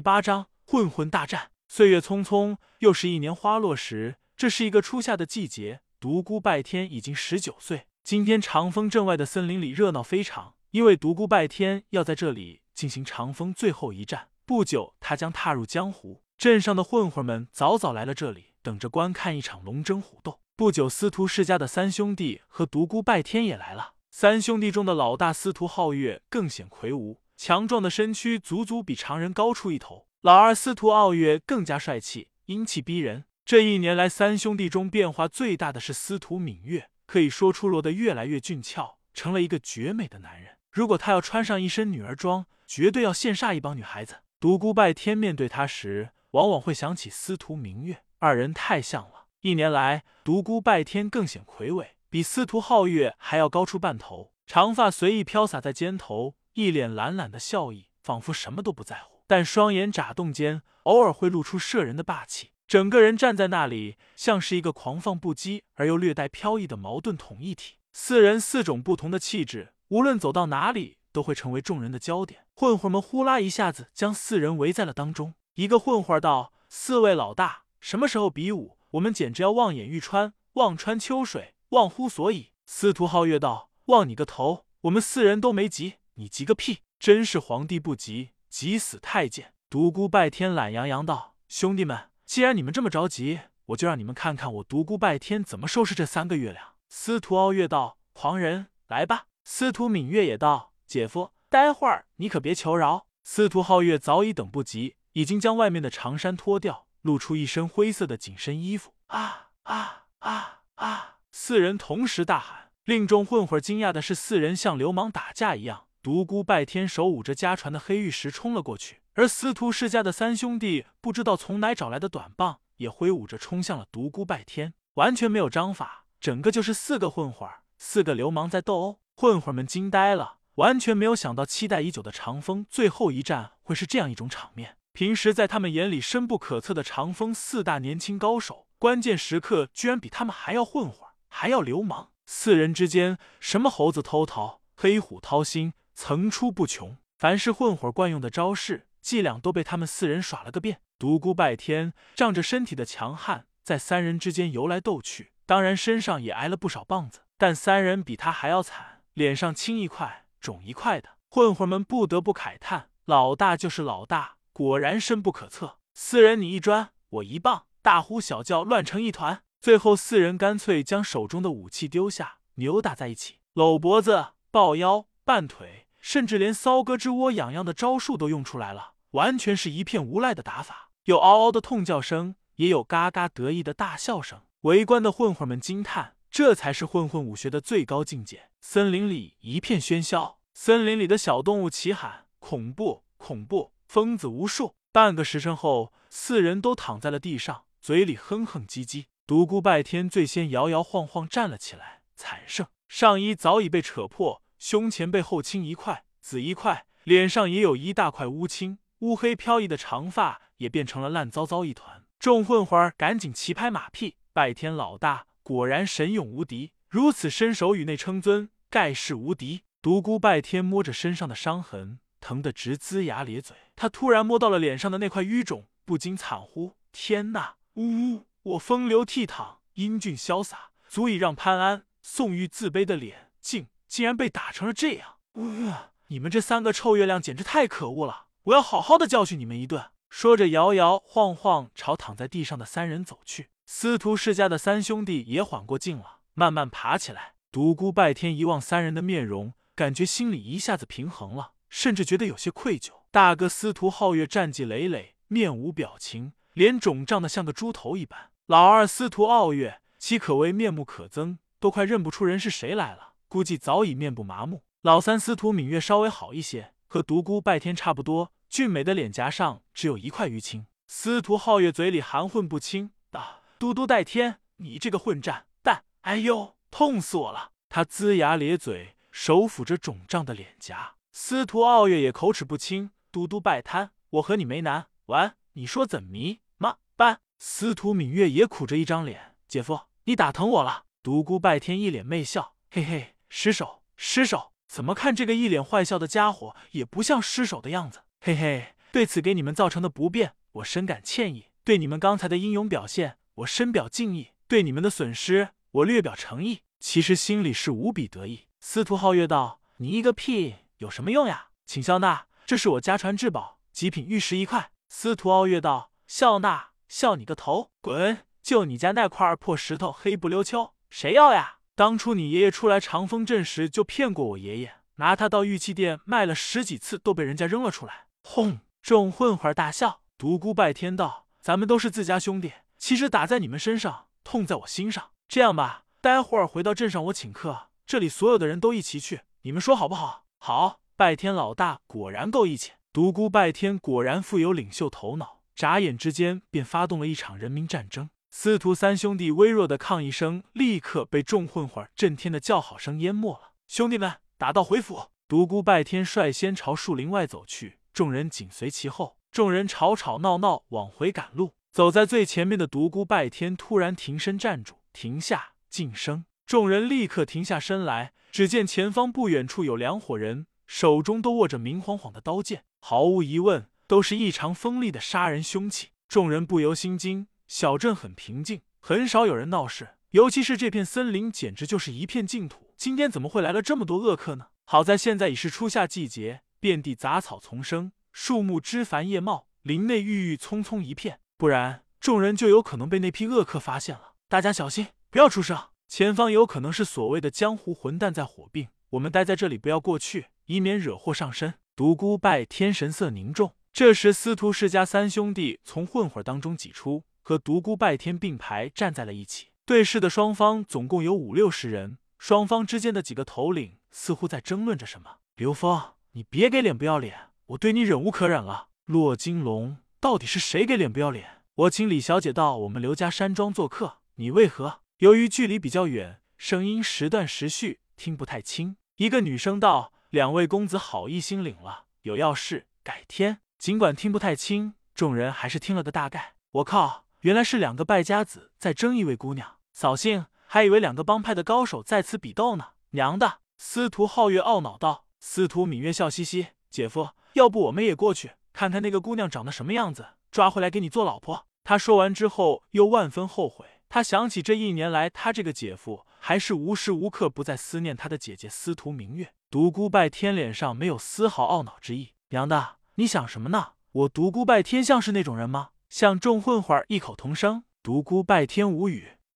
第八章混混大战。岁月匆匆，又是一年花落时。这是一个初夏的季节，独孤拜天已经十九岁。今天长风镇外的森林里热闹非常，因为独孤拜天要在这里进行长风最后一战。不久，他将踏入江湖。镇上的混混们早早来了这里，等着观看一场龙争虎斗。不久，司徒世家的三兄弟和独孤拜天也来了。三兄弟中的老大司徒皓月更显魁梧。强壮的身躯足足比常人高出一头，老二司徒傲月更加帅气，英气逼人。这一年来，三兄弟中变化最大的是司徒敏月，可以说出落得越来越俊俏，成了一个绝美的男人。如果他要穿上一身女儿装，绝对要羡煞一帮女孩子。独孤拜天面对他时，往往会想起司徒明月，二人太像了。一年来，独孤拜天更显魁伟，比司徒皓月还要高出半头，长发随意飘洒在肩头。一脸懒懒的笑意，仿佛什么都不在乎，但双眼眨动间，偶尔会露出摄人的霸气。整个人站在那里，像是一个狂放不羁而又略带飘逸的矛盾统一体。四人四种不同的气质，无论走到哪里，都会成为众人的焦点。混混们呼啦一下子将四人围在了当中。一个混混道：“四位老大，什么时候比武？我们简直要望眼欲穿，望穿秋水，忘乎所以。”司徒皓月道：“望你个头！我们四人都没急。”你急个屁！真是皇帝不急，急死太监。独孤拜天懒洋洋道：“兄弟们，既然你们这么着急，我就让你们看看我独孤拜天怎么收拾这三个月亮。”司徒傲月道：“狂人，来吧！”司徒敏月也道：“姐夫，待会儿你可别求饶。”司徒皓月早已等不及，已经将外面的长衫脱掉，露出一身灰色的紧身衣服。啊啊啊啊！四人同时大喊，令众混混惊讶的是，四人像流氓打架一样。独孤拜天手舞着家传的黑玉石冲了过去，而司徒世家的三兄弟不知道从哪找来的短棒，也挥舞着冲向了独孤拜天，完全没有章法，整个就是四个混混儿，四个流氓在斗殴。混混们惊呆了，完全没有想到期待已久的长风最后一战会是这样一种场面。平时在他们眼里深不可测的长风四大年轻高手，关键时刻居然比他们还要混混，还要流氓。四人之间，什么猴子偷桃，黑虎掏心。层出不穷，凡是混混惯用的招式伎俩都被他们四人耍了个遍。独孤拜天仗着身体的强悍，在三人之间游来斗去，当然身上也挨了不少棒子。但三人比他还要惨，脸上青一块肿一块的。混混们不得不慨叹：老大就是老大，果然深不可测。四人你一砖我一棒，大呼小叫乱成一团。最后四人干脆将手中的武器丢下，扭打在一起，搂脖子、抱腰、绊腿。甚至连骚胳肢窝痒痒的招数都用出来了，完全是一片无赖的打法。有嗷嗷的痛叫声，也有嘎嘎得意的大笑声。围观的混混们惊叹：这才是混混武学的最高境界。森林里一片喧嚣，森林里的小动物齐喊：“恐怖，恐怖！”疯子无数。半个时辰后，四人都躺在了地上，嘴里哼哼唧唧。独孤拜天最先摇摇晃晃站了起来，惨胜，上衣早已被扯破。胸前背后青一块紫一块，脸上也有一大块乌青，乌黑飘逸的长发也变成了烂糟糟一团。众混混儿赶紧齐拍马屁，拜天老大果然神勇无敌，如此身手与内称尊，盖世无敌。独孤拜天摸着身上的伤痕，疼得直龇牙咧嘴。他突然摸到了脸上的那块淤肿，不禁惨呼：“天哪！呜呜！我风流倜傥，英俊潇洒，足以让潘安、宋玉自卑的脸，竟……”竟然被打成了这样！你们这三个臭月亮简直太可恶了！我要好好的教训你们一顿！说着，摇摇晃晃朝躺在地上的三人走去。司徒世家的三兄弟也缓过劲了，慢慢爬起来。独孤拜天一望三人的面容，感觉心里一下子平衡了，甚至觉得有些愧疚。大哥司徒皓月战绩累累，面无表情，脸肿胀的像个猪头一般。老二司徒傲月，其可谓面目可憎，都快认不出人是谁来了。估计早已面部麻木。老三司徒敏月稍微好一些，和独孤拜天差不多，俊美的脸颊上只有一块淤青。司徒皓月嘴里含混不清道：“嘟嘟拜天，你这个混战蛋！哎呦，痛死我了！”他龇牙咧嘴，手抚着肿胀的脸颊。司徒傲月也口齿不清：“嘟嘟拜摊，我和你没难完，你说怎迷吗？办？”司徒敏月也苦着一张脸：“姐夫，你打疼我了。”独孤拜天一脸媚笑：“嘿嘿。”失手，失手！怎么看这个一脸坏笑的家伙也不像失手的样子？嘿嘿，对此给你们造成的不便，我深感歉意。对你们刚才的英勇表现，我深表敬意。对你们的损失，我略表诚意。其实心里是无比得意。司徒皓月道：“你一个屁，有什么用呀？请笑纳，这是我家传至宝，极品玉石一块。”司徒皓月道：“笑纳，笑你个头，滚！就你家那块破石头，黑不溜秋，谁要呀？当初你爷爷出来长风镇时，就骗过我爷爷。”拿他到玉器店卖了十几次，都被人家扔了出来。轰！众混混大笑。独孤拜天道：“咱们都是自家兄弟，其实打在你们身上，痛在我心上。这样吧，待会儿回到镇上，我请客，这里所有的人都一起去，你们说好不好？”好。拜天老大果然够义气。独孤拜天果然富有领袖头脑，眨眼之间便发动了一场人民战争。司徒三兄弟微弱的抗议声，立刻被众混混震天的叫好声淹没了。兄弟们！打道回府，独孤拜天率先朝树林外走去，众人紧随其后。众人吵吵闹闹往回赶路，走在最前面的独孤拜天突然停身站住，停下，静声。众人立刻停下身来，只见前方不远处有两伙人，手中都握着明晃晃的刀剑，毫无疑问，都是异常锋利的杀人凶器。众人不由心惊。小镇很平静，很少有人闹事，尤其是这片森林，简直就是一片净土。今天怎么会来了这么多恶客呢？好在现在已是初夏季节，遍地杂草丛生，树木枝繁叶茂，林内郁郁葱葱一片，不然众人就有可能被那批恶客发现了。大家小心，不要出声。前方有可能是所谓的江湖混蛋在火并，我们待在这里，不要过去，以免惹祸上身。独孤拜天神色凝重。这时，司徒世家三兄弟从混混当中挤出，和独孤拜天并排站在了一起。对视的双方总共有五六十人。双方之间的几个头领似乎在争论着什么。刘峰，你别给脸不要脸，我对你忍无可忍了。骆金龙，到底是谁给脸不要脸？我请李小姐到我们刘家山庄做客，你为何？由于距离比较远，声音时断时续，听不太清。一个女生道：“两位公子好意心领了，有要事改天。”尽管听不太清，众人还是听了个大概。我靠，原来是两个败家子在争一位姑娘，扫兴。还以为两个帮派的高手在此比斗呢，娘的！司徒皓月懊恼道。司徒芈月笑嘻嘻：“姐夫，要不我们也过去看看那个姑娘长得什么样子，抓回来给你做老婆。”他说完之后又万分后悔，他想起这一年来，他这个姐夫还是无时无刻不在思念他的姐姐司徒明月。独孤拜天脸上没有丝毫懊恼之意。娘的，你想什么呢？我独孤拜天像是那种人吗？向众混混异口同声。独孤拜天无语。